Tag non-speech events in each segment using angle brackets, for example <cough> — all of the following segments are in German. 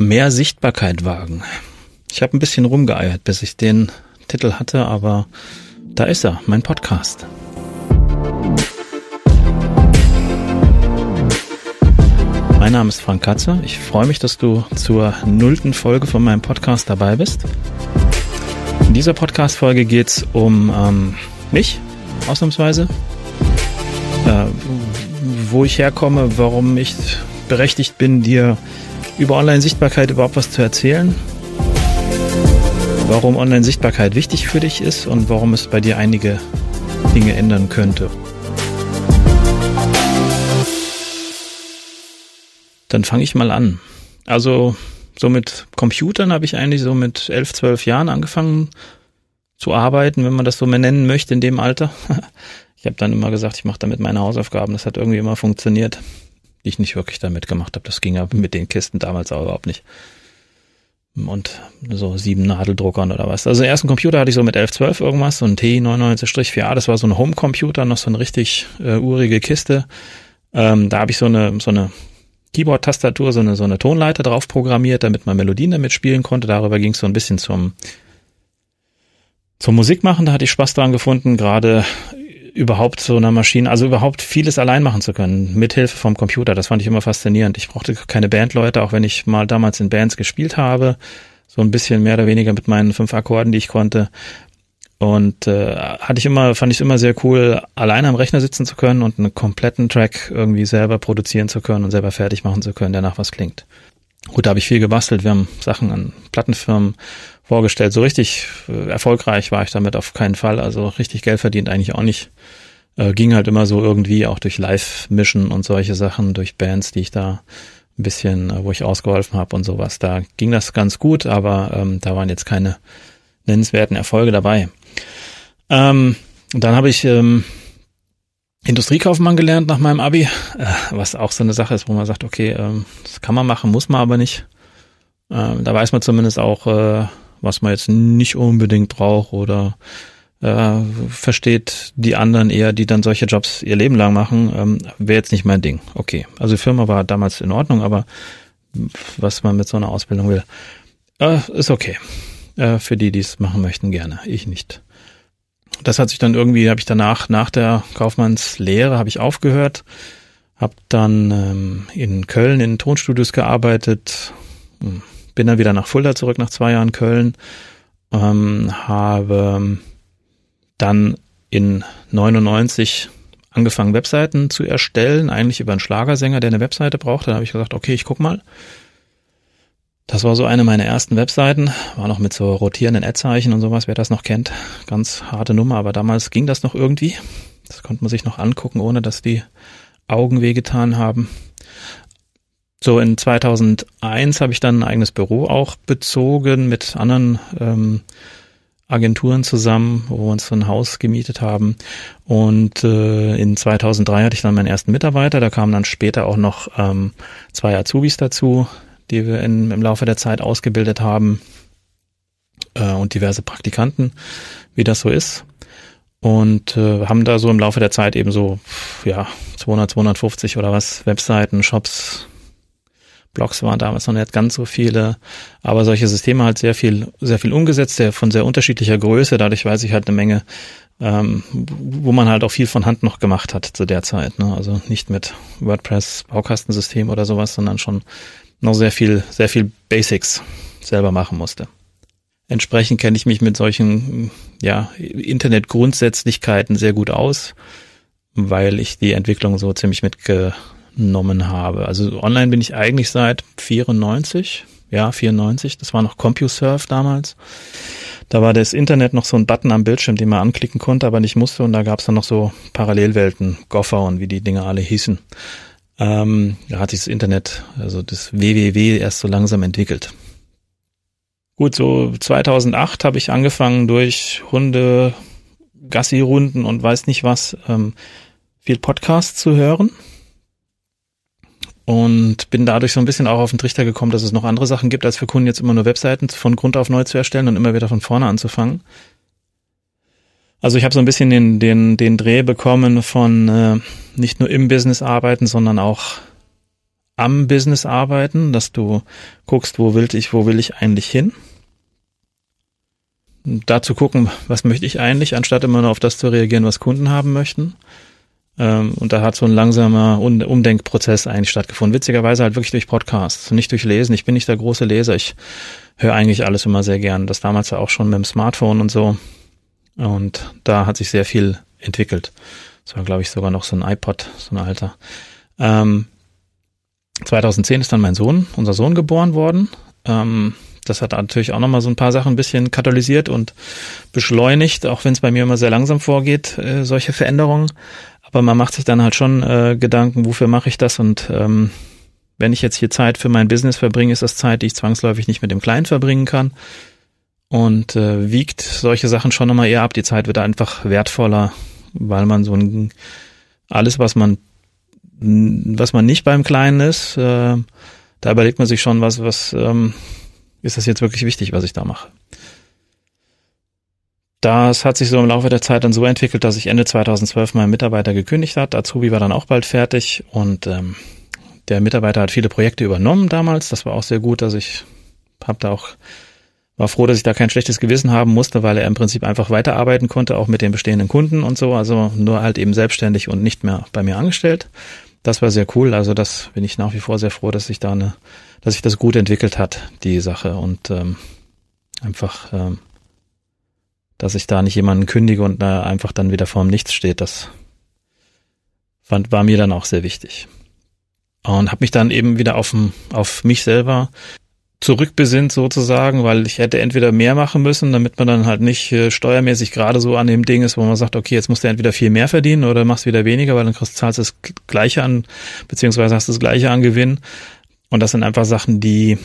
Mehr Sichtbarkeit wagen. Ich habe ein bisschen rumgeeiert, bis ich den Titel hatte, aber da ist er, mein Podcast. Mein Name ist Frank Katze. Ich freue mich, dass du zur nullten Folge von meinem Podcast dabei bist. In dieser Podcast-Folge geht es um ähm, mich, ausnahmsweise. Äh, wo ich herkomme, warum ich berechtigt bin, dir über Online-Sichtbarkeit überhaupt was zu erzählen, warum Online-Sichtbarkeit wichtig für dich ist und warum es bei dir einige Dinge ändern könnte. Dann fange ich mal an. Also so mit Computern habe ich eigentlich so mit elf, zwölf Jahren angefangen zu arbeiten, wenn man das so mehr nennen möchte in dem Alter. <laughs> Ich habe dann immer gesagt, ich mache damit meine Hausaufgaben. Das hat irgendwie immer funktioniert ich nicht wirklich damit gemacht habe. Das ging ja mit den Kisten damals auch überhaupt nicht. Und so sieben Nadeldruckern oder was. Also den ersten Computer hatte ich so mit 11, 12 irgendwas, so ein T99-4A, das war so ein Homecomputer, noch so eine richtig äh, urige Kiste. Ähm, da habe ich so eine, so eine Keyboard-Tastatur, so eine, so eine Tonleiter drauf programmiert, damit man Melodien damit spielen konnte. Darüber ging es so ein bisschen zum, zum Musik machen. Da hatte ich Spaß dran gefunden, gerade überhaupt so einer Maschine, also überhaupt vieles allein machen zu können, mithilfe vom Computer. Das fand ich immer faszinierend. Ich brauchte keine Bandleute, auch wenn ich mal damals in Bands gespielt habe, so ein bisschen mehr oder weniger mit meinen fünf Akkorden, die ich konnte. Und äh, hatte ich immer, fand ich immer sehr cool, alleine am Rechner sitzen zu können und einen kompletten Track irgendwie selber produzieren zu können und selber fertig machen zu können, der nach was klingt. Gut, da habe ich viel gebastelt. Wir haben Sachen an Plattenfirmen vorgestellt. So richtig äh, erfolgreich war ich damit auf keinen Fall. Also richtig Geld verdient eigentlich auch nicht. Äh, ging halt immer so irgendwie auch durch Live-Mischen und solche Sachen, durch Bands, die ich da ein bisschen, äh, wo ich ausgeholfen habe und sowas. Da ging das ganz gut, aber ähm, da waren jetzt keine nennenswerten Erfolge dabei. Ähm, dann habe ich ähm, Industriekaufmann gelernt nach meinem Abi, äh, was auch so eine Sache ist, wo man sagt, okay, ähm, das kann man machen, muss man aber nicht. Ähm, da weiß man zumindest auch, äh, was man jetzt nicht unbedingt braucht oder äh, versteht die anderen eher, die dann solche Jobs ihr Leben lang machen, ähm, wäre jetzt nicht mein Ding. Okay, also die Firma war damals in Ordnung, aber was man mit so einer Ausbildung will, äh, ist okay. Äh, für die, die es machen möchten, gerne. Ich nicht. Das hat sich dann irgendwie, habe ich danach, nach der Kaufmannslehre, habe ich aufgehört, habe dann ähm, in Köln in Tonstudios gearbeitet, hm, bin dann wieder nach Fulda zurück nach zwei Jahren Köln, ähm, habe dann in 99 angefangen, Webseiten zu erstellen, eigentlich über einen Schlagersänger, der eine Webseite brauchte. Dann habe ich gesagt, okay, ich guck mal. Das war so eine meiner ersten Webseiten, war noch mit so rotierenden Ad-Zeichen und sowas, wer das noch kennt. Ganz harte Nummer, aber damals ging das noch irgendwie. Das konnte man sich noch angucken, ohne dass die Augen wehgetan haben. So in 2001 habe ich dann ein eigenes Büro auch bezogen mit anderen ähm, Agenturen zusammen, wo wir uns so ein Haus gemietet haben. Und äh, in 2003 hatte ich dann meinen ersten Mitarbeiter. Da kamen dann später auch noch ähm, zwei Azubis dazu, die wir in, im Laufe der Zeit ausgebildet haben äh, und diverse Praktikanten, wie das so ist. Und äh, haben da so im Laufe der Zeit eben so ja 200, 250 oder was Webseiten, Shops, Blogs waren damals noch nicht ganz so viele, aber solche Systeme halt sehr viel, sehr viel umgesetzt, von sehr unterschiedlicher Größe. Dadurch weiß ich halt eine Menge, ähm, wo man halt auch viel von Hand noch gemacht hat zu der Zeit. Ne? Also nicht mit WordPress Baukastensystem oder sowas, sondern schon noch sehr viel, sehr viel Basics selber machen musste. Entsprechend kenne ich mich mit solchen ja, Internet-Grundsätzlichkeiten sehr gut aus, weil ich die Entwicklung so ziemlich mitge genommen habe. Also online bin ich eigentlich seit 94, ja, 94, das war noch CompuServe damals. Da war das Internet noch so ein Button am Bildschirm, den man anklicken konnte, aber nicht musste. Und da gab es dann noch so Parallelwelten, Goffer und wie die Dinge alle hießen. Ähm, da hat sich das Internet, also das WWW, erst so langsam entwickelt. Gut, so 2008 habe ich angefangen durch Hunde, Gassi-Runden und weiß nicht was, ähm, viel Podcast zu hören und bin dadurch so ein bisschen auch auf den Trichter gekommen, dass es noch andere Sachen gibt, als für Kunden jetzt immer nur Webseiten von Grund auf neu zu erstellen und immer wieder von vorne anzufangen. Also ich habe so ein bisschen den, den, den Dreh bekommen von äh, nicht nur im Business arbeiten, sondern auch am Business arbeiten, dass du guckst, wo will ich, wo will ich eigentlich hin? Da zu gucken, was möchte ich eigentlich, anstatt immer nur auf das zu reagieren, was Kunden haben möchten. Ähm, und da hat so ein langsamer Umdenkprozess eigentlich stattgefunden. Witzigerweise halt wirklich durch Podcasts, nicht durch Lesen. Ich bin nicht der große Leser. Ich höre eigentlich alles immer sehr gern. Das damals ja auch schon mit dem Smartphone und so. Und da hat sich sehr viel entwickelt. Das war, glaube ich, sogar noch so ein iPod, so ein alter. Ähm, 2010 ist dann mein Sohn, unser Sohn geboren worden. Ähm, das hat natürlich auch nochmal so ein paar Sachen ein bisschen katalysiert und beschleunigt, auch wenn es bei mir immer sehr langsam vorgeht, äh, solche Veränderungen. Aber man macht sich dann halt schon äh, Gedanken, wofür mache ich das? Und ähm, wenn ich jetzt hier Zeit für mein Business verbringe, ist das Zeit, die ich zwangsläufig nicht mit dem Kleinen verbringen kann. Und äh, wiegt solche Sachen schon nochmal eher ab. Die Zeit wird einfach wertvoller, weil man so ein alles, was man was man nicht beim Kleinen ist, äh, da überlegt man sich schon, was, was ähm, ist das jetzt wirklich wichtig, was ich da mache. Das hat sich so im Laufe der Zeit dann so entwickelt, dass ich Ende 2012 meinen Mitarbeiter gekündigt hat. Azubi war dann auch bald fertig und ähm, der Mitarbeiter hat viele Projekte übernommen damals. Das war auch sehr gut, dass ich habe da auch war froh, dass ich da kein schlechtes Gewissen haben musste, weil er im Prinzip einfach weiterarbeiten konnte, auch mit den bestehenden Kunden und so. Also nur halt eben selbstständig und nicht mehr bei mir angestellt das war sehr cool. Also das bin ich nach wie vor sehr froh, dass sich da eine, dass sich das gut entwickelt hat, die Sache und ähm, einfach, ähm, dass ich da nicht jemanden kündige und äh, einfach dann wieder vorm Nichts steht. Das fand, war mir dann auch sehr wichtig und habe mich dann eben wieder auf, auf mich selber zurückbesinnt sozusagen, weil ich hätte entweder mehr machen müssen, damit man dann halt nicht äh, steuermäßig gerade so an dem Ding ist, wo man sagt, okay, jetzt musst du entweder viel mehr verdienen oder machst wieder weniger, weil dann kriegst, zahlst du das Gleiche an, beziehungsweise hast du das Gleiche an Gewinn. Und das sind einfach Sachen, die,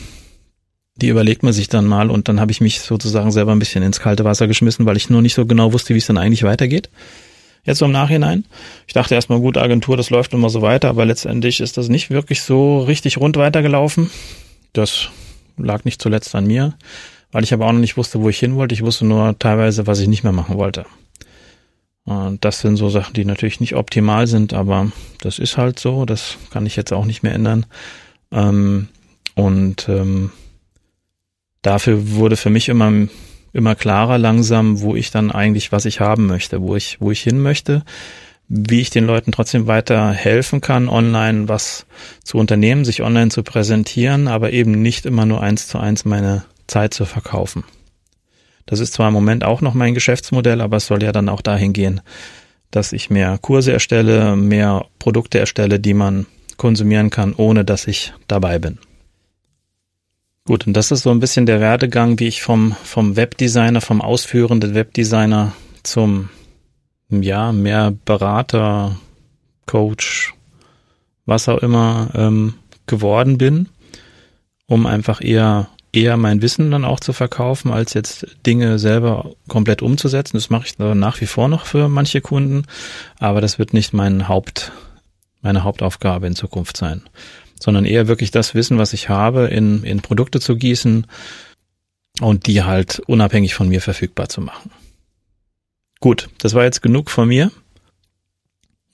die überlegt man sich dann mal und dann habe ich mich sozusagen selber ein bisschen ins kalte Wasser geschmissen, weil ich nur nicht so genau wusste, wie es dann eigentlich weitergeht. Jetzt so im Nachhinein. Ich dachte erstmal, gut, Agentur, das läuft immer so weiter, aber letztendlich ist das nicht wirklich so richtig rund weitergelaufen. Das lag nicht zuletzt an mir, weil ich aber auch noch nicht wusste, wo ich hin wollte. Ich wusste nur teilweise, was ich nicht mehr machen wollte. Und das sind so Sachen, die natürlich nicht optimal sind, aber das ist halt so. Das kann ich jetzt auch nicht mehr ändern. Ähm, und ähm, dafür wurde für mich immer immer klarer langsam, wo ich dann eigentlich was ich haben möchte, wo ich wo ich hin möchte wie ich den Leuten trotzdem weiter helfen kann, online was zu unternehmen, sich online zu präsentieren, aber eben nicht immer nur eins zu eins meine Zeit zu verkaufen. Das ist zwar im Moment auch noch mein Geschäftsmodell, aber es soll ja dann auch dahin gehen, dass ich mehr Kurse erstelle, mehr Produkte erstelle, die man konsumieren kann, ohne dass ich dabei bin. Gut, und das ist so ein bisschen der Werdegang, wie ich vom, vom Webdesigner, vom ausführenden Webdesigner zum ja, mehr Berater, Coach, was auch immer ähm, geworden bin, um einfach eher eher mein Wissen dann auch zu verkaufen, als jetzt Dinge selber komplett umzusetzen. Das mache ich nach wie vor noch für manche Kunden, aber das wird nicht mein Haupt, meine Hauptaufgabe in Zukunft sein, sondern eher wirklich das Wissen, was ich habe, in, in Produkte zu gießen und die halt unabhängig von mir verfügbar zu machen. Gut, das war jetzt genug von mir.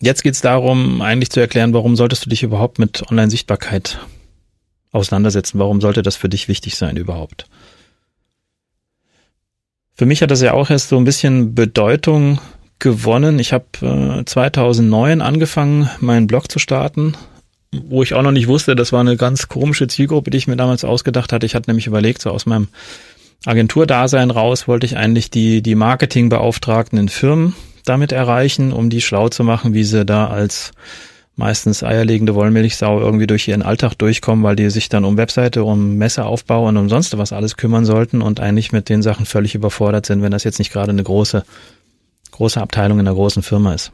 Jetzt geht es darum, eigentlich zu erklären, warum solltest du dich überhaupt mit Online-Sichtbarkeit auseinandersetzen? Warum sollte das für dich wichtig sein überhaupt? Für mich hat das ja auch erst so ein bisschen Bedeutung gewonnen. Ich habe äh, 2009 angefangen, meinen Blog zu starten, wo ich auch noch nicht wusste, das war eine ganz komische Zielgruppe, die ich mir damals ausgedacht hatte. Ich hatte nämlich überlegt, so aus meinem Agenturdasein raus wollte ich eigentlich die, die Marketingbeauftragten in Firmen damit erreichen, um die schlau zu machen, wie sie da als meistens eierlegende Wollmilchsau irgendwie durch ihren Alltag durchkommen, weil die sich dann um Webseite, um Messeaufbau und um sonst was alles kümmern sollten und eigentlich mit den Sachen völlig überfordert sind, wenn das jetzt nicht gerade eine große, große Abteilung in einer großen Firma ist.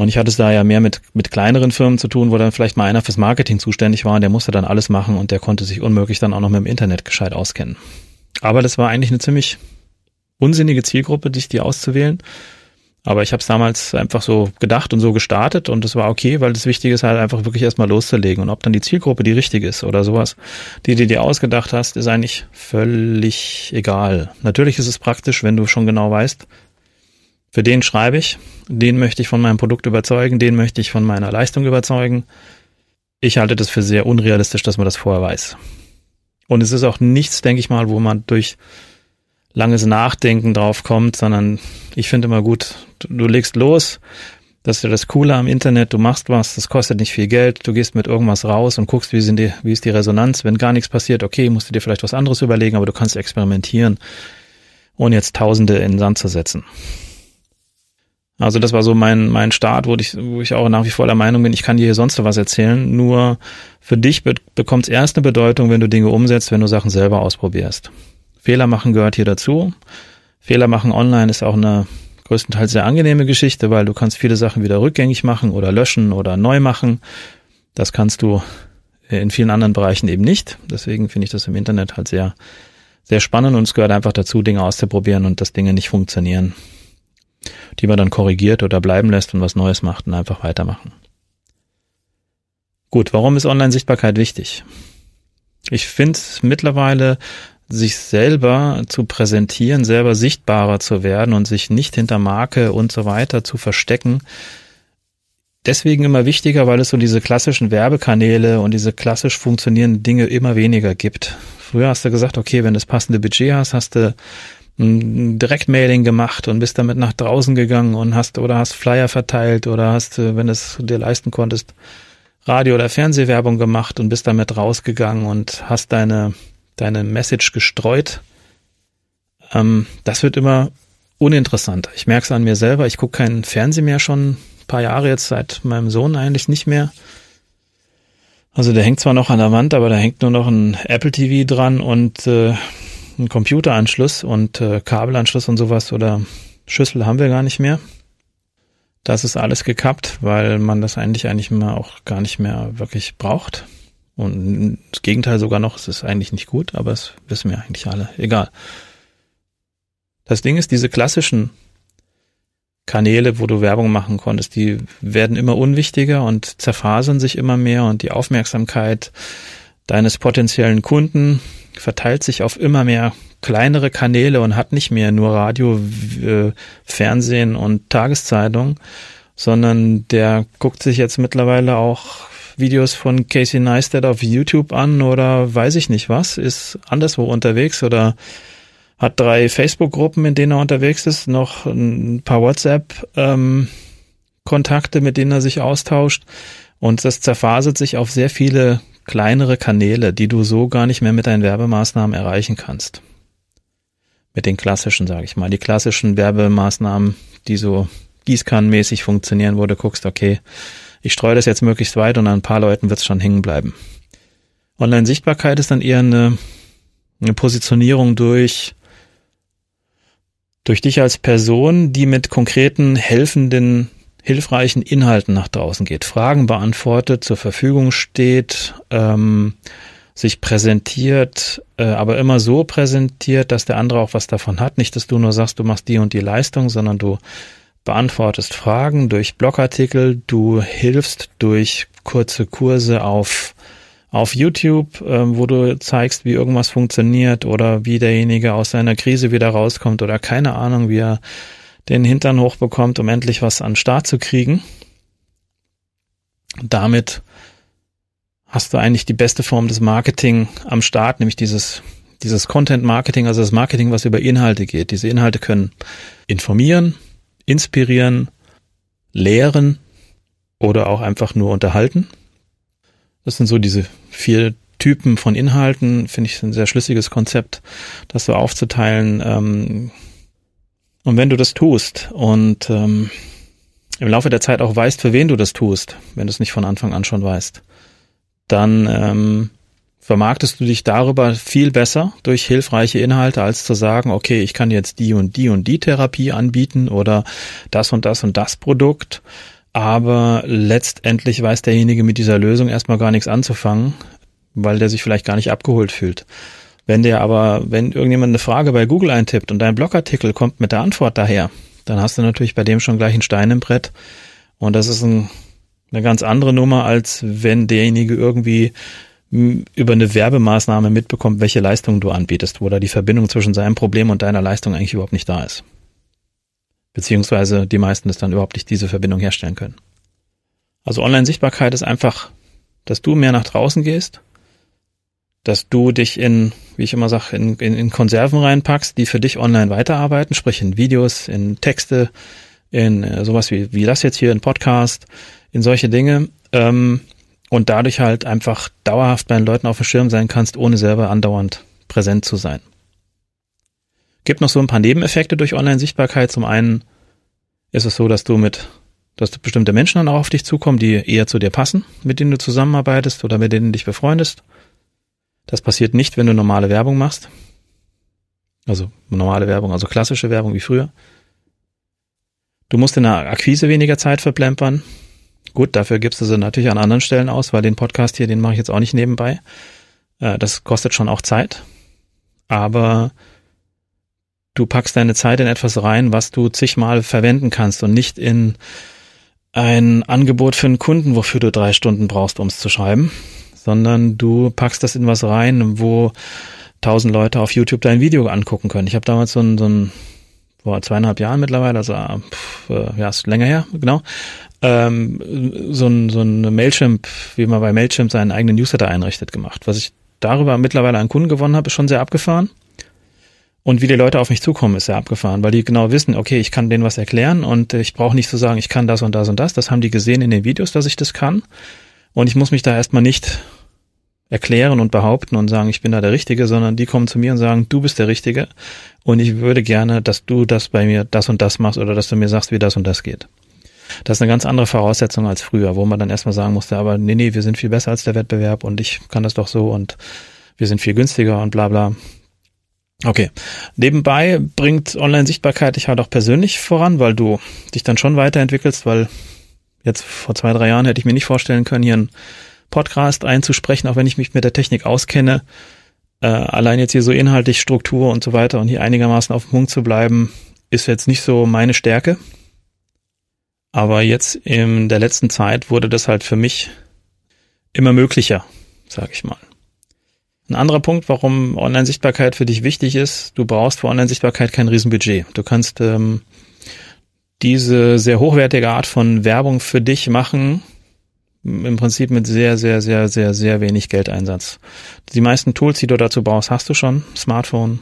Und ich hatte es da ja mehr mit, mit kleineren Firmen zu tun, wo dann vielleicht mal einer fürs Marketing zuständig war und der musste dann alles machen und der konnte sich unmöglich dann auch noch mit dem Internet gescheit auskennen. Aber das war eigentlich eine ziemlich unsinnige Zielgruppe, dich die auszuwählen. Aber ich habe es damals einfach so gedacht und so gestartet und es war okay, weil das Wichtige ist halt einfach wirklich erstmal loszulegen. Und ob dann die Zielgruppe die richtige ist oder sowas, die du dir ausgedacht hast, ist eigentlich völlig egal. Natürlich ist es praktisch, wenn du schon genau weißt, für den schreibe ich, den möchte ich von meinem Produkt überzeugen, den möchte ich von meiner Leistung überzeugen. ich halte das für sehr unrealistisch, dass man das vorher weiß. Und es ist auch nichts, denke ich mal, wo man durch langes Nachdenken drauf kommt, sondern ich finde immer gut, du, du legst los, das ist ja das Coole am Internet, du machst was, das kostet nicht viel Geld, du gehst mit irgendwas raus und guckst, wie, sind die, wie ist die Resonanz. Wenn gar nichts passiert, okay, musst du dir vielleicht was anderes überlegen, aber du kannst experimentieren, ohne jetzt Tausende in den Sand zu setzen. Also das war so mein, mein Start, wo ich, wo ich auch nach wie vor der Meinung bin, ich kann dir hier sonst was erzählen. Nur für dich be bekommt es erst eine Bedeutung, wenn du Dinge umsetzt, wenn du Sachen selber ausprobierst. Fehler machen gehört hier dazu. Fehler machen online ist auch eine größtenteils sehr angenehme Geschichte, weil du kannst viele Sachen wieder rückgängig machen oder löschen oder neu machen. Das kannst du in vielen anderen Bereichen eben nicht. Deswegen finde ich das im Internet halt sehr, sehr spannend und es gehört einfach dazu, Dinge auszuprobieren und dass Dinge nicht funktionieren die man dann korrigiert oder bleiben lässt und was Neues macht und einfach weitermachen. Gut, warum ist Online-Sichtbarkeit wichtig? Ich finde es mittlerweile, sich selber zu präsentieren, selber sichtbarer zu werden und sich nicht hinter Marke und so weiter zu verstecken, deswegen immer wichtiger, weil es so diese klassischen Werbekanäle und diese klassisch funktionierenden Dinge immer weniger gibt. Früher hast du gesagt, okay, wenn du das passende Budget hast, hast du ein Direktmailing gemacht und bist damit nach draußen gegangen und hast oder hast Flyer verteilt oder hast, äh, wenn es dir leisten konntest, Radio- oder Fernsehwerbung gemacht und bist damit rausgegangen und hast deine, deine Message gestreut. Ähm, das wird immer uninteressanter. Ich merke es an mir selber. Ich gucke keinen Fernsehen mehr schon ein paar Jahre jetzt seit meinem Sohn eigentlich nicht mehr. Also der hängt zwar noch an der Wand, aber da hängt nur noch ein Apple TV dran und äh, einen Computeranschluss und äh, Kabelanschluss und sowas oder Schüssel haben wir gar nicht mehr. Das ist alles gekappt, weil man das eigentlich eigentlich mal auch gar nicht mehr wirklich braucht. Und das Gegenteil sogar noch, es ist eigentlich nicht gut, aber es wissen wir eigentlich alle. Egal. Das Ding ist, diese klassischen Kanäle, wo du Werbung machen konntest, die werden immer unwichtiger und zerfasern sich immer mehr und die Aufmerksamkeit deines potenziellen Kunden verteilt sich auf immer mehr kleinere Kanäle und hat nicht mehr nur Radio, äh, Fernsehen und Tageszeitung, sondern der guckt sich jetzt mittlerweile auch Videos von Casey Neistat auf YouTube an oder weiß ich nicht was, ist anderswo unterwegs oder hat drei Facebook-Gruppen, in denen er unterwegs ist, noch ein paar WhatsApp-Kontakte, ähm, mit denen er sich austauscht. Und das zerfasert sich auf sehr viele kleinere Kanäle, die du so gar nicht mehr mit deinen Werbemaßnahmen erreichen kannst. Mit den klassischen, sage ich mal, die klassischen Werbemaßnahmen, die so gießkannenmäßig funktionieren, wo du guckst, okay, ich streue das jetzt möglichst weit und an ein paar Leuten wird es schon hängen bleiben. Online-Sichtbarkeit ist dann eher eine, eine Positionierung durch durch dich als Person, die mit konkreten helfenden hilfreichen Inhalten nach draußen geht, Fragen beantwortet, zur Verfügung steht, ähm, sich präsentiert, äh, aber immer so präsentiert, dass der andere auch was davon hat. Nicht, dass du nur sagst, du machst die und die Leistung, sondern du beantwortest Fragen durch Blogartikel, du hilfst durch kurze Kurse auf auf YouTube, äh, wo du zeigst, wie irgendwas funktioniert oder wie derjenige aus seiner Krise wieder rauskommt oder keine Ahnung, wie er den Hintern hochbekommt, um endlich was an Start zu kriegen. damit hast du eigentlich die beste Form des Marketing am Start, nämlich dieses, dieses Content Marketing, also das Marketing, was über Inhalte geht. Diese Inhalte können informieren, inspirieren, lehren oder auch einfach nur unterhalten. Das sind so diese vier Typen von Inhalten, finde ich ein sehr schlüssiges Konzept, das so aufzuteilen. Ähm, und wenn du das tust und ähm, im Laufe der Zeit auch weißt, für wen du das tust, wenn du es nicht von Anfang an schon weißt, dann ähm, vermarktest du dich darüber viel besser durch hilfreiche Inhalte, als zu sagen, okay, ich kann jetzt die und die und die Therapie anbieten oder das und das und das Produkt. Aber letztendlich weiß derjenige mit dieser Lösung erstmal gar nichts anzufangen, weil der sich vielleicht gar nicht abgeholt fühlt. Wenn der aber, wenn irgendjemand eine Frage bei Google eintippt und dein Blogartikel kommt mit der Antwort daher, dann hast du natürlich bei dem schon gleich einen Stein im Brett. Und das ist ein, eine ganz andere Nummer, als wenn derjenige irgendwie über eine Werbemaßnahme mitbekommt, welche Leistung du anbietest, wo da die Verbindung zwischen seinem Problem und deiner Leistung eigentlich überhaupt nicht da ist. Beziehungsweise die meisten es dann überhaupt nicht diese Verbindung herstellen können. Also Online-Sichtbarkeit ist einfach dass du mehr nach draußen gehst, dass du dich in, wie ich immer sage, in, in, in Konserven reinpackst, die für dich online weiterarbeiten, sprich in Videos, in Texte, in äh, sowas wie, wie das jetzt hier, in Podcast, in solche Dinge. Ähm, und dadurch halt einfach dauerhaft bei den Leuten auf dem Schirm sein kannst, ohne selber andauernd präsent zu sein. Gibt noch so ein paar Nebeneffekte durch Online-Sichtbarkeit. Zum einen ist es so, dass du mit, dass bestimmte Menschen dann auch auf dich zukommen, die eher zu dir passen, mit denen du zusammenarbeitest oder mit denen du dich befreundest. Das passiert nicht, wenn du normale Werbung machst. Also normale Werbung, also klassische Werbung wie früher. Du musst in der Akquise weniger Zeit verplempern. Gut, dafür gibst du sie natürlich an anderen Stellen aus, weil den Podcast hier, den mache ich jetzt auch nicht nebenbei. Äh, das kostet schon auch Zeit. Aber du packst deine Zeit in etwas rein, was du zigmal verwenden kannst und nicht in ein Angebot für einen Kunden, wofür du drei Stunden brauchst, um es zu schreiben, sondern du packst das in was rein, wo tausend Leute auf YouTube dein Video angucken können. Ich habe damals so ein, so ein vor zweieinhalb Jahren mittlerweile, also pff, äh, ja, ist länger her, genau, ähm, so ein, so ein Mailchimp, wie man bei Mailchimp seinen eigenen Newsletter einrichtet, gemacht. Was ich darüber mittlerweile an Kunden gewonnen habe, ist schon sehr abgefahren. Und wie die Leute auf mich zukommen, ist sehr abgefahren, weil die genau wissen, okay, ich kann denen was erklären und ich brauche nicht zu sagen, ich kann das und das und das. Das haben die gesehen in den Videos, dass ich das kann. Und ich muss mich da erstmal nicht erklären und behaupten und sagen, ich bin da der Richtige, sondern die kommen zu mir und sagen, du bist der Richtige und ich würde gerne, dass du das bei mir das und das machst oder dass du mir sagst, wie das und das geht. Das ist eine ganz andere Voraussetzung als früher, wo man dann erstmal sagen musste, aber nee, nee, wir sind viel besser als der Wettbewerb und ich kann das doch so und wir sind viel günstiger und bla bla. Okay. Nebenbei bringt Online-Sichtbarkeit dich halt auch persönlich voran, weil du dich dann schon weiterentwickelst, weil jetzt vor zwei, drei Jahren hätte ich mir nicht vorstellen können, hier ein Podcast einzusprechen, auch wenn ich mich mit der Technik auskenne. Äh, allein jetzt hier so inhaltlich Struktur und so weiter und hier einigermaßen auf dem Punkt zu bleiben, ist jetzt nicht so meine Stärke. Aber jetzt in der letzten Zeit wurde das halt für mich immer möglicher, sag ich mal. Ein anderer Punkt, warum Online-Sichtbarkeit für dich wichtig ist, du brauchst für Online-Sichtbarkeit kein Riesenbudget. Du kannst ähm, diese sehr hochwertige Art von Werbung für dich machen, im Prinzip mit sehr, sehr, sehr, sehr, sehr wenig Geldeinsatz. Die meisten Tools, die du dazu brauchst, hast du schon. Smartphone,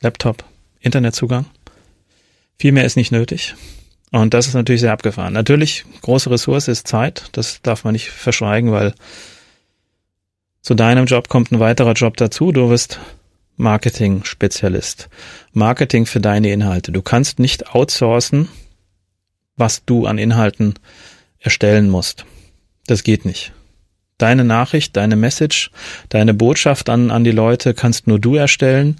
Laptop, Internetzugang. Viel mehr ist nicht nötig. Und das ist natürlich sehr abgefahren. Natürlich, große Ressource ist Zeit. Das darf man nicht verschweigen, weil zu deinem Job kommt ein weiterer Job dazu. Du wirst Marketing-Spezialist. Marketing für deine Inhalte. Du kannst nicht outsourcen, was du an Inhalten erstellen musst. Das geht nicht. Deine Nachricht, deine Message, deine Botschaft an, an die Leute kannst nur du erstellen.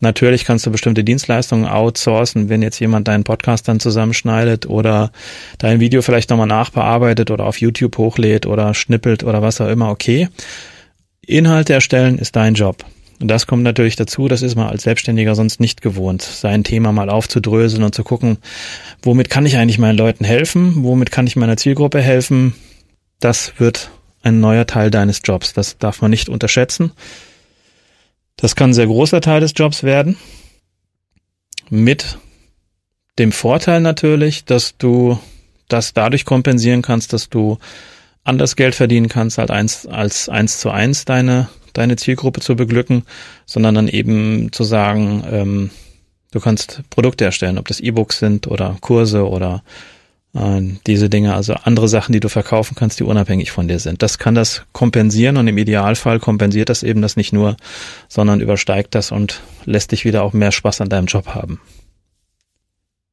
Natürlich kannst du bestimmte Dienstleistungen outsourcen, wenn jetzt jemand deinen Podcast dann zusammenschneidet oder dein Video vielleicht nochmal nachbearbeitet oder auf YouTube hochlädt oder schnippelt oder was auch immer, okay. Inhalte erstellen ist dein Job. Und das kommt natürlich dazu, das ist man als Selbstständiger sonst nicht gewohnt, sein Thema mal aufzudröseln und zu gucken, womit kann ich eigentlich meinen Leuten helfen, womit kann ich meiner Zielgruppe helfen, das wird ein neuer Teil deines Jobs. Das darf man nicht unterschätzen. Das kann ein sehr großer Teil des Jobs werden. Mit dem Vorteil natürlich, dass du das dadurch kompensieren kannst, dass du anders Geld verdienen kannst, als eins, als eins zu eins deine, deine Zielgruppe zu beglücken, sondern dann eben zu sagen, ähm, du kannst Produkte erstellen, ob das E-Books sind oder Kurse oder äh, diese Dinge, also andere Sachen, die du verkaufen kannst, die unabhängig von dir sind. Das kann das kompensieren und im Idealfall kompensiert das eben das nicht nur, sondern übersteigt das und lässt dich wieder auch mehr Spaß an deinem Job haben.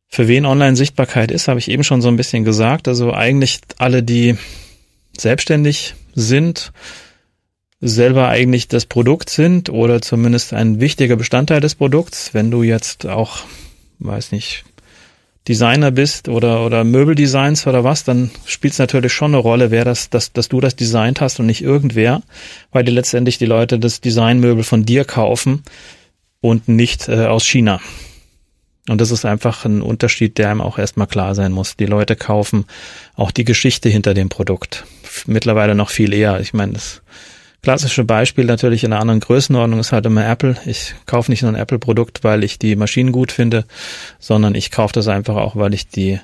Für wen Online-Sichtbarkeit ist, habe ich eben schon so ein bisschen gesagt. Also eigentlich alle, die selbstständig sind, selber eigentlich das Produkt sind oder zumindest ein wichtiger Bestandteil des Produkts. Wenn du jetzt auch, weiß nicht, Designer bist oder, oder Möbeldesigns oder was, dann spielt es natürlich schon eine Rolle, wer das, dass, dass du das designt hast und nicht irgendwer, weil dir letztendlich die Leute das Designmöbel von dir kaufen und nicht äh, aus China. Und das ist einfach ein Unterschied, der einem auch erstmal klar sein muss. Die Leute kaufen auch die Geschichte hinter dem Produkt. Mittlerweile noch viel eher. Ich meine, das Klassische Beispiel natürlich in einer anderen Größenordnung ist halt immer Apple. Ich kaufe nicht nur ein Apple-Produkt, weil ich die Maschinen gut finde, sondern ich kaufe das einfach auch, weil ich die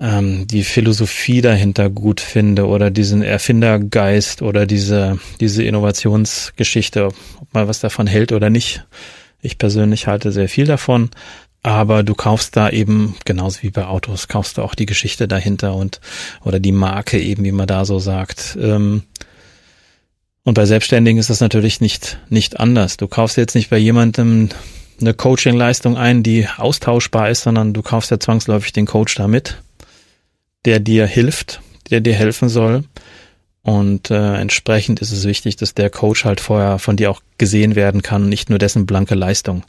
ähm, die Philosophie dahinter gut finde oder diesen Erfindergeist oder diese, diese Innovationsgeschichte, ob man was davon hält oder nicht. Ich persönlich halte sehr viel davon. Aber du kaufst da eben, genauso wie bei Autos, kaufst du auch die Geschichte dahinter und oder die Marke eben, wie man da so sagt. Ähm, und bei Selbstständigen ist das natürlich nicht, nicht anders. Du kaufst jetzt nicht bei jemandem eine Coaching-Leistung ein, die austauschbar ist, sondern du kaufst ja zwangsläufig den Coach damit der dir hilft, der dir helfen soll. Und äh, entsprechend ist es wichtig, dass der Coach halt vorher von dir auch gesehen werden kann, nicht nur dessen blanke Leistung.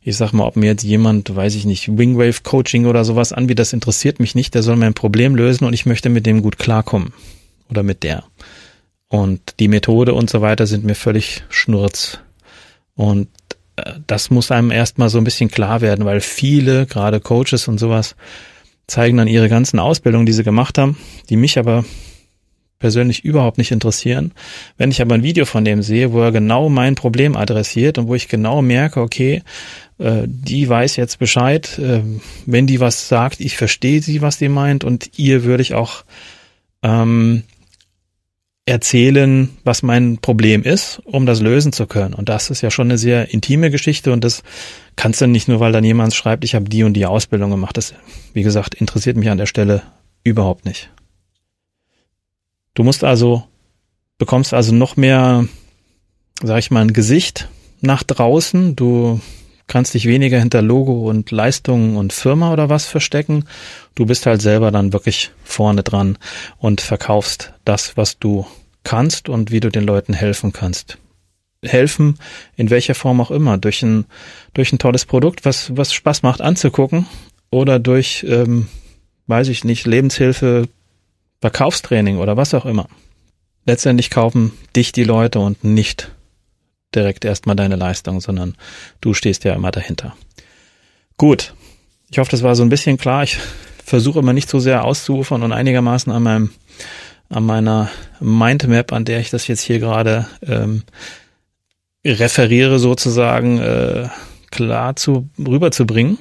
Ich sag mal, ob mir jetzt jemand, weiß ich nicht, Wingwave Coaching oder sowas anbietet, das interessiert mich nicht. Der soll mein Problem lösen und ich möchte mit dem gut klarkommen. Oder mit der. Und die Methode und so weiter sind mir völlig schnurz. Und äh, das muss einem erstmal so ein bisschen klar werden, weil viele, gerade Coaches und sowas, zeigen dann ihre ganzen Ausbildungen, die sie gemacht haben, die mich aber persönlich überhaupt nicht interessieren. Wenn ich aber ein Video von dem sehe, wo er genau mein Problem adressiert und wo ich genau merke, okay, äh, die weiß jetzt Bescheid, äh, wenn die was sagt, ich verstehe sie, was die meint und ihr würde ich auch ähm, erzählen, was mein Problem ist, um das lösen zu können. Und das ist ja schon eine sehr intime Geschichte und das kannst du nicht nur, weil dann jemand schreibt, ich habe die und die Ausbildung gemacht. Das, wie gesagt, interessiert mich an der Stelle überhaupt nicht. Du musst also, bekommst also noch mehr, sag ich mal, ein Gesicht nach draußen. Du kannst dich weniger hinter Logo und Leistungen und Firma oder was verstecken. Du bist halt selber dann wirklich vorne dran und verkaufst das, was du kannst und wie du den Leuten helfen kannst. Helfen in welcher Form auch immer, durch ein, durch ein tolles Produkt, was, was Spaß macht anzugucken oder durch, ähm, weiß ich nicht, Lebenshilfe, Verkaufstraining oder was auch immer. Letztendlich kaufen dich die Leute und nicht direkt erstmal deine Leistung, sondern du stehst ja immer dahinter. Gut. Ich hoffe, das war so ein bisschen klar. Ich versuche immer nicht so sehr auszuufern und einigermaßen an meinem, an meiner Mindmap, an der ich das jetzt hier gerade ähm, referiere, sozusagen äh, klar zu rüberzubringen.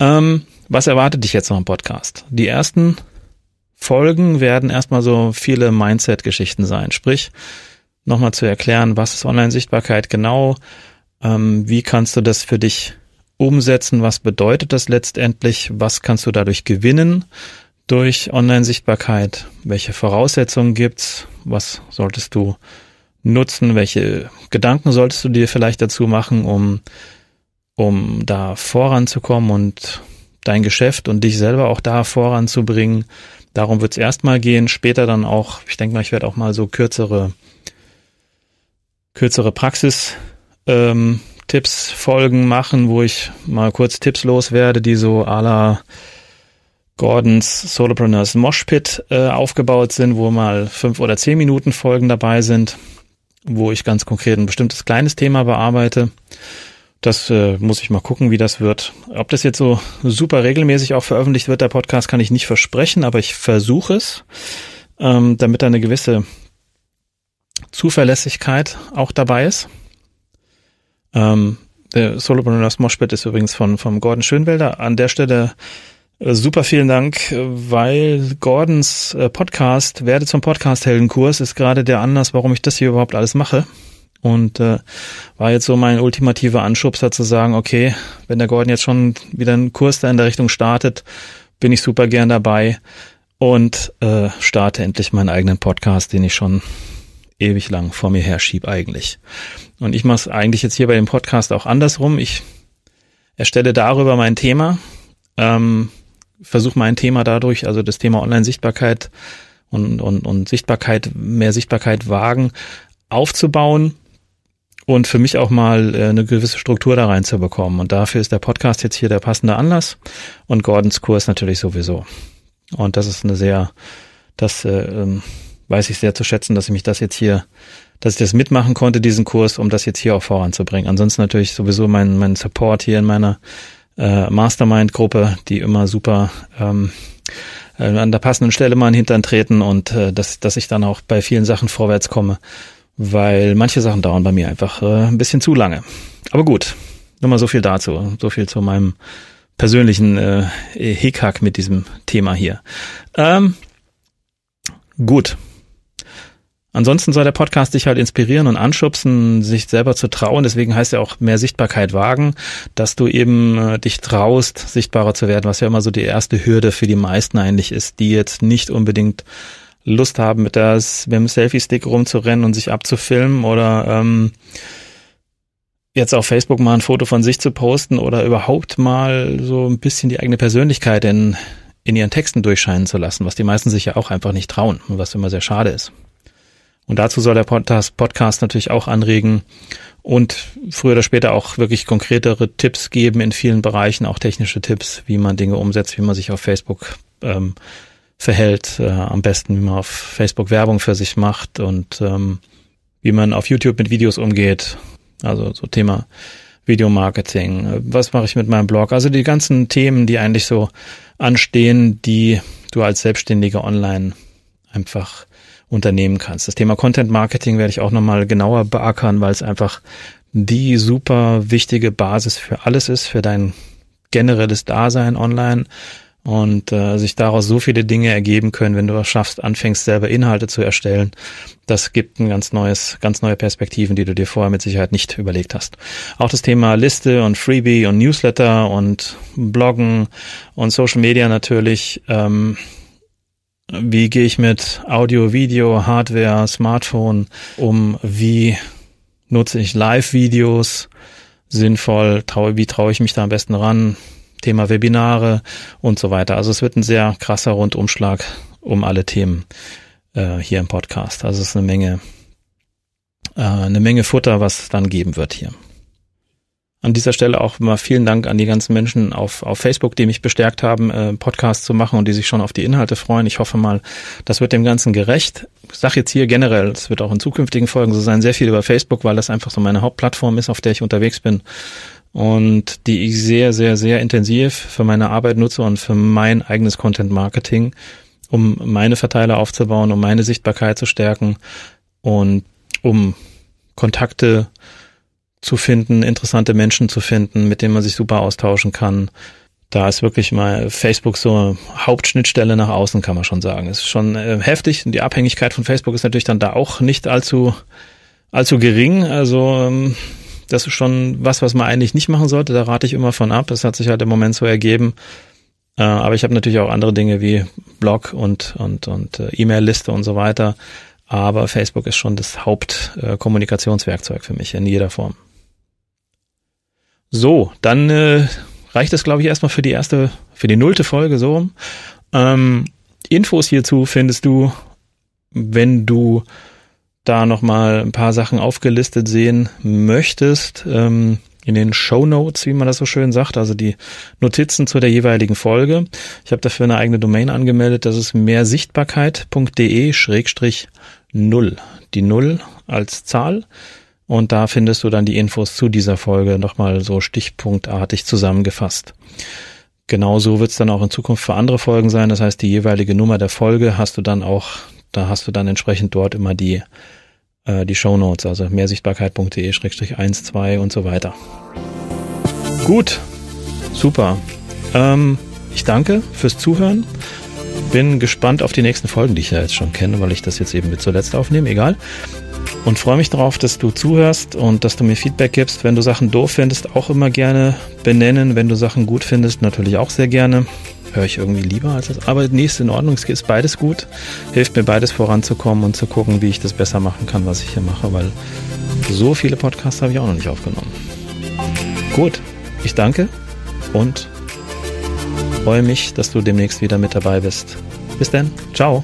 Ähm, was erwartet dich jetzt noch im Podcast? Die ersten Folgen werden erstmal so viele Mindset-Geschichten sein. Sprich, nochmal zu erklären, was ist Online-Sichtbarkeit genau, ähm, wie kannst du das für dich umsetzen, was bedeutet das letztendlich, was kannst du dadurch gewinnen durch Online-Sichtbarkeit, welche Voraussetzungen gibt's, was solltest du nutzen, welche Gedanken solltest du dir vielleicht dazu machen, um, um da voranzukommen und dein Geschäft und dich selber auch da voranzubringen. Darum wird es erstmal gehen, später dann auch, ich denke mal, ich werde auch mal so kürzere kürzere Praxis ähm, Tipps Folgen machen, wo ich mal kurz Tipps loswerde, die so à la Gordons Solopreneurs Moshpit äh, aufgebaut sind, wo mal fünf oder zehn Minuten Folgen dabei sind, wo ich ganz konkret ein bestimmtes kleines Thema bearbeite. Das äh, muss ich mal gucken, wie das wird. Ob das jetzt so super regelmäßig auch veröffentlicht wird, der Podcast, kann ich nicht versprechen, aber ich versuche es, ähm, damit da eine gewisse Zuverlässigkeit auch dabei ist. Ähm, der Solopreneurs Moshpit ist übrigens von vom Gordon Schönwelder. An der Stelle äh, super vielen Dank, weil Gordons äh, Podcast Werde zum Podcast-Heldenkurs ist gerade der Anlass, warum ich das hier überhaupt alles mache. Und äh, war jetzt so mein ultimativer Anschubser zu sagen, okay, wenn der Gordon jetzt schon wieder einen Kurs da in der Richtung startet, bin ich super gern dabei und äh, starte endlich meinen eigenen Podcast, den ich schon ewig lang vor mir herschieb eigentlich. Und ich mache es eigentlich jetzt hier bei dem Podcast auch andersrum. Ich erstelle darüber mein Thema, ähm, versuche mein Thema dadurch, also das Thema Online-Sichtbarkeit und, und, und Sichtbarkeit, mehr Sichtbarkeit wagen, aufzubauen und für mich auch mal äh, eine gewisse Struktur da reinzubekommen. Und dafür ist der Podcast jetzt hier der passende Anlass und Gordons Kurs natürlich sowieso. Und das ist eine sehr, das äh, ähm, weiß ich sehr zu schätzen, dass ich mich das jetzt hier, dass ich das mitmachen konnte, diesen Kurs, um das jetzt hier auch voranzubringen. Ansonsten natürlich sowieso mein, mein Support hier in meiner äh, Mastermind-Gruppe, die immer super ähm, äh, an der passenden Stelle mal in den Hintern treten und äh, dass, dass ich dann auch bei vielen Sachen vorwärts komme, weil manche Sachen dauern bei mir einfach äh, ein bisschen zu lange. Aber gut, nur mal so viel dazu, so viel zu meinem persönlichen äh, Hickhack mit diesem Thema hier. Ähm, gut. Ansonsten soll der Podcast dich halt inspirieren und anschubsen, sich selber zu trauen. Deswegen heißt er auch mehr Sichtbarkeit wagen, dass du eben äh, dich traust, sichtbarer zu werden, was ja immer so die erste Hürde für die meisten eigentlich ist, die jetzt nicht unbedingt Lust haben, mit, das, mit dem Selfie-Stick rumzurennen und sich abzufilmen oder ähm, jetzt auf Facebook mal ein Foto von sich zu posten oder überhaupt mal so ein bisschen die eigene Persönlichkeit in, in ihren Texten durchscheinen zu lassen, was die meisten sich ja auch einfach nicht trauen und was immer sehr schade ist. Und dazu soll der Podcast natürlich auch anregen und früher oder später auch wirklich konkretere Tipps geben in vielen Bereichen, auch technische Tipps, wie man Dinge umsetzt, wie man sich auf Facebook ähm, verhält, äh, am besten, wie man auf Facebook Werbung für sich macht und ähm, wie man auf YouTube mit Videos umgeht. Also so Thema Videomarketing. Was mache ich mit meinem Blog? Also die ganzen Themen, die eigentlich so anstehen, die du als Selbstständiger online einfach unternehmen kannst. Das Thema Content Marketing werde ich auch nochmal genauer beackern, weil es einfach die super wichtige Basis für alles ist, für dein generelles Dasein online und äh, sich daraus so viele Dinge ergeben können, wenn du es schaffst, anfängst selber Inhalte zu erstellen. Das gibt ein ganz neues, ganz neue Perspektiven, die du dir vorher mit Sicherheit nicht überlegt hast. Auch das Thema Liste und Freebie und Newsletter und Bloggen und Social Media natürlich. Ähm, wie gehe ich mit Audio, Video, Hardware, Smartphone um? Wie nutze ich Live-Videos sinnvoll? Traue, wie traue ich mich da am besten ran? Thema Webinare und so weiter. Also es wird ein sehr krasser Rundumschlag um alle Themen äh, hier im Podcast. Also es ist eine Menge, äh, eine Menge Futter, was es dann geben wird hier. An dieser Stelle auch mal vielen Dank an die ganzen Menschen auf, auf Facebook, die mich bestärkt haben, äh, Podcasts zu machen und die sich schon auf die Inhalte freuen. Ich hoffe mal, das wird dem Ganzen gerecht. Ich sage jetzt hier generell, es wird auch in zukünftigen Folgen so sein, sehr viel über Facebook, weil das einfach so meine Hauptplattform ist, auf der ich unterwegs bin und die ich sehr, sehr, sehr intensiv für meine Arbeit nutze und für mein eigenes Content Marketing, um meine Verteiler aufzubauen, um meine Sichtbarkeit zu stärken und um Kontakte zu finden, interessante Menschen zu finden, mit denen man sich super austauschen kann. Da ist wirklich mal Facebook so Hauptschnittstelle nach außen, kann man schon sagen. Ist schon äh, heftig. Und die Abhängigkeit von Facebook ist natürlich dann da auch nicht allzu, allzu gering. Also ähm, das ist schon was, was man eigentlich nicht machen sollte. Da rate ich immer von ab. Das hat sich halt im Moment so ergeben. Äh, aber ich habe natürlich auch andere Dinge wie Blog und, und, und äh, E-Mail-Liste und so weiter. Aber Facebook ist schon das Hauptkommunikationswerkzeug für mich in jeder Form. So, dann äh, reicht das, glaube ich, erstmal für die erste, für die nullte Folge so. Ähm, Infos hierzu findest du, wenn du da nochmal ein paar Sachen aufgelistet sehen möchtest, ähm, in den Show Notes, wie man das so schön sagt, also die Notizen zu der jeweiligen Folge. Ich habe dafür eine eigene Domain angemeldet, das ist mehrsichtbarkeit.de schrägstrich null. Die Null als Zahl und da findest du dann die Infos zu dieser Folge nochmal so stichpunktartig zusammengefasst. Genauso wird es dann auch in Zukunft für andere Folgen sein. Das heißt, die jeweilige Nummer der Folge hast du dann auch, da hast du dann entsprechend dort immer die, äh, die Show Notes, also mehrsichtbarkeit.de-1, 2 und so weiter. Gut, super. Ähm, ich danke fürs Zuhören. Bin gespannt auf die nächsten Folgen, die ich ja jetzt schon kenne, weil ich das jetzt eben mit zuletzt aufnehme. Egal und freue mich darauf, dass du zuhörst und dass du mir Feedback gibst. Wenn du Sachen doof findest, auch immer gerne benennen. Wenn du Sachen gut findest, natürlich auch sehr gerne. Höre ich irgendwie lieber als das. Aber ist in Ordnung. Es ist beides gut. Hilft mir beides voranzukommen und zu gucken, wie ich das besser machen kann, was ich hier mache, weil so viele Podcasts habe ich auch noch nicht aufgenommen. Gut, ich danke und freue mich, dass du demnächst wieder mit dabei bist. Bis dann. Ciao.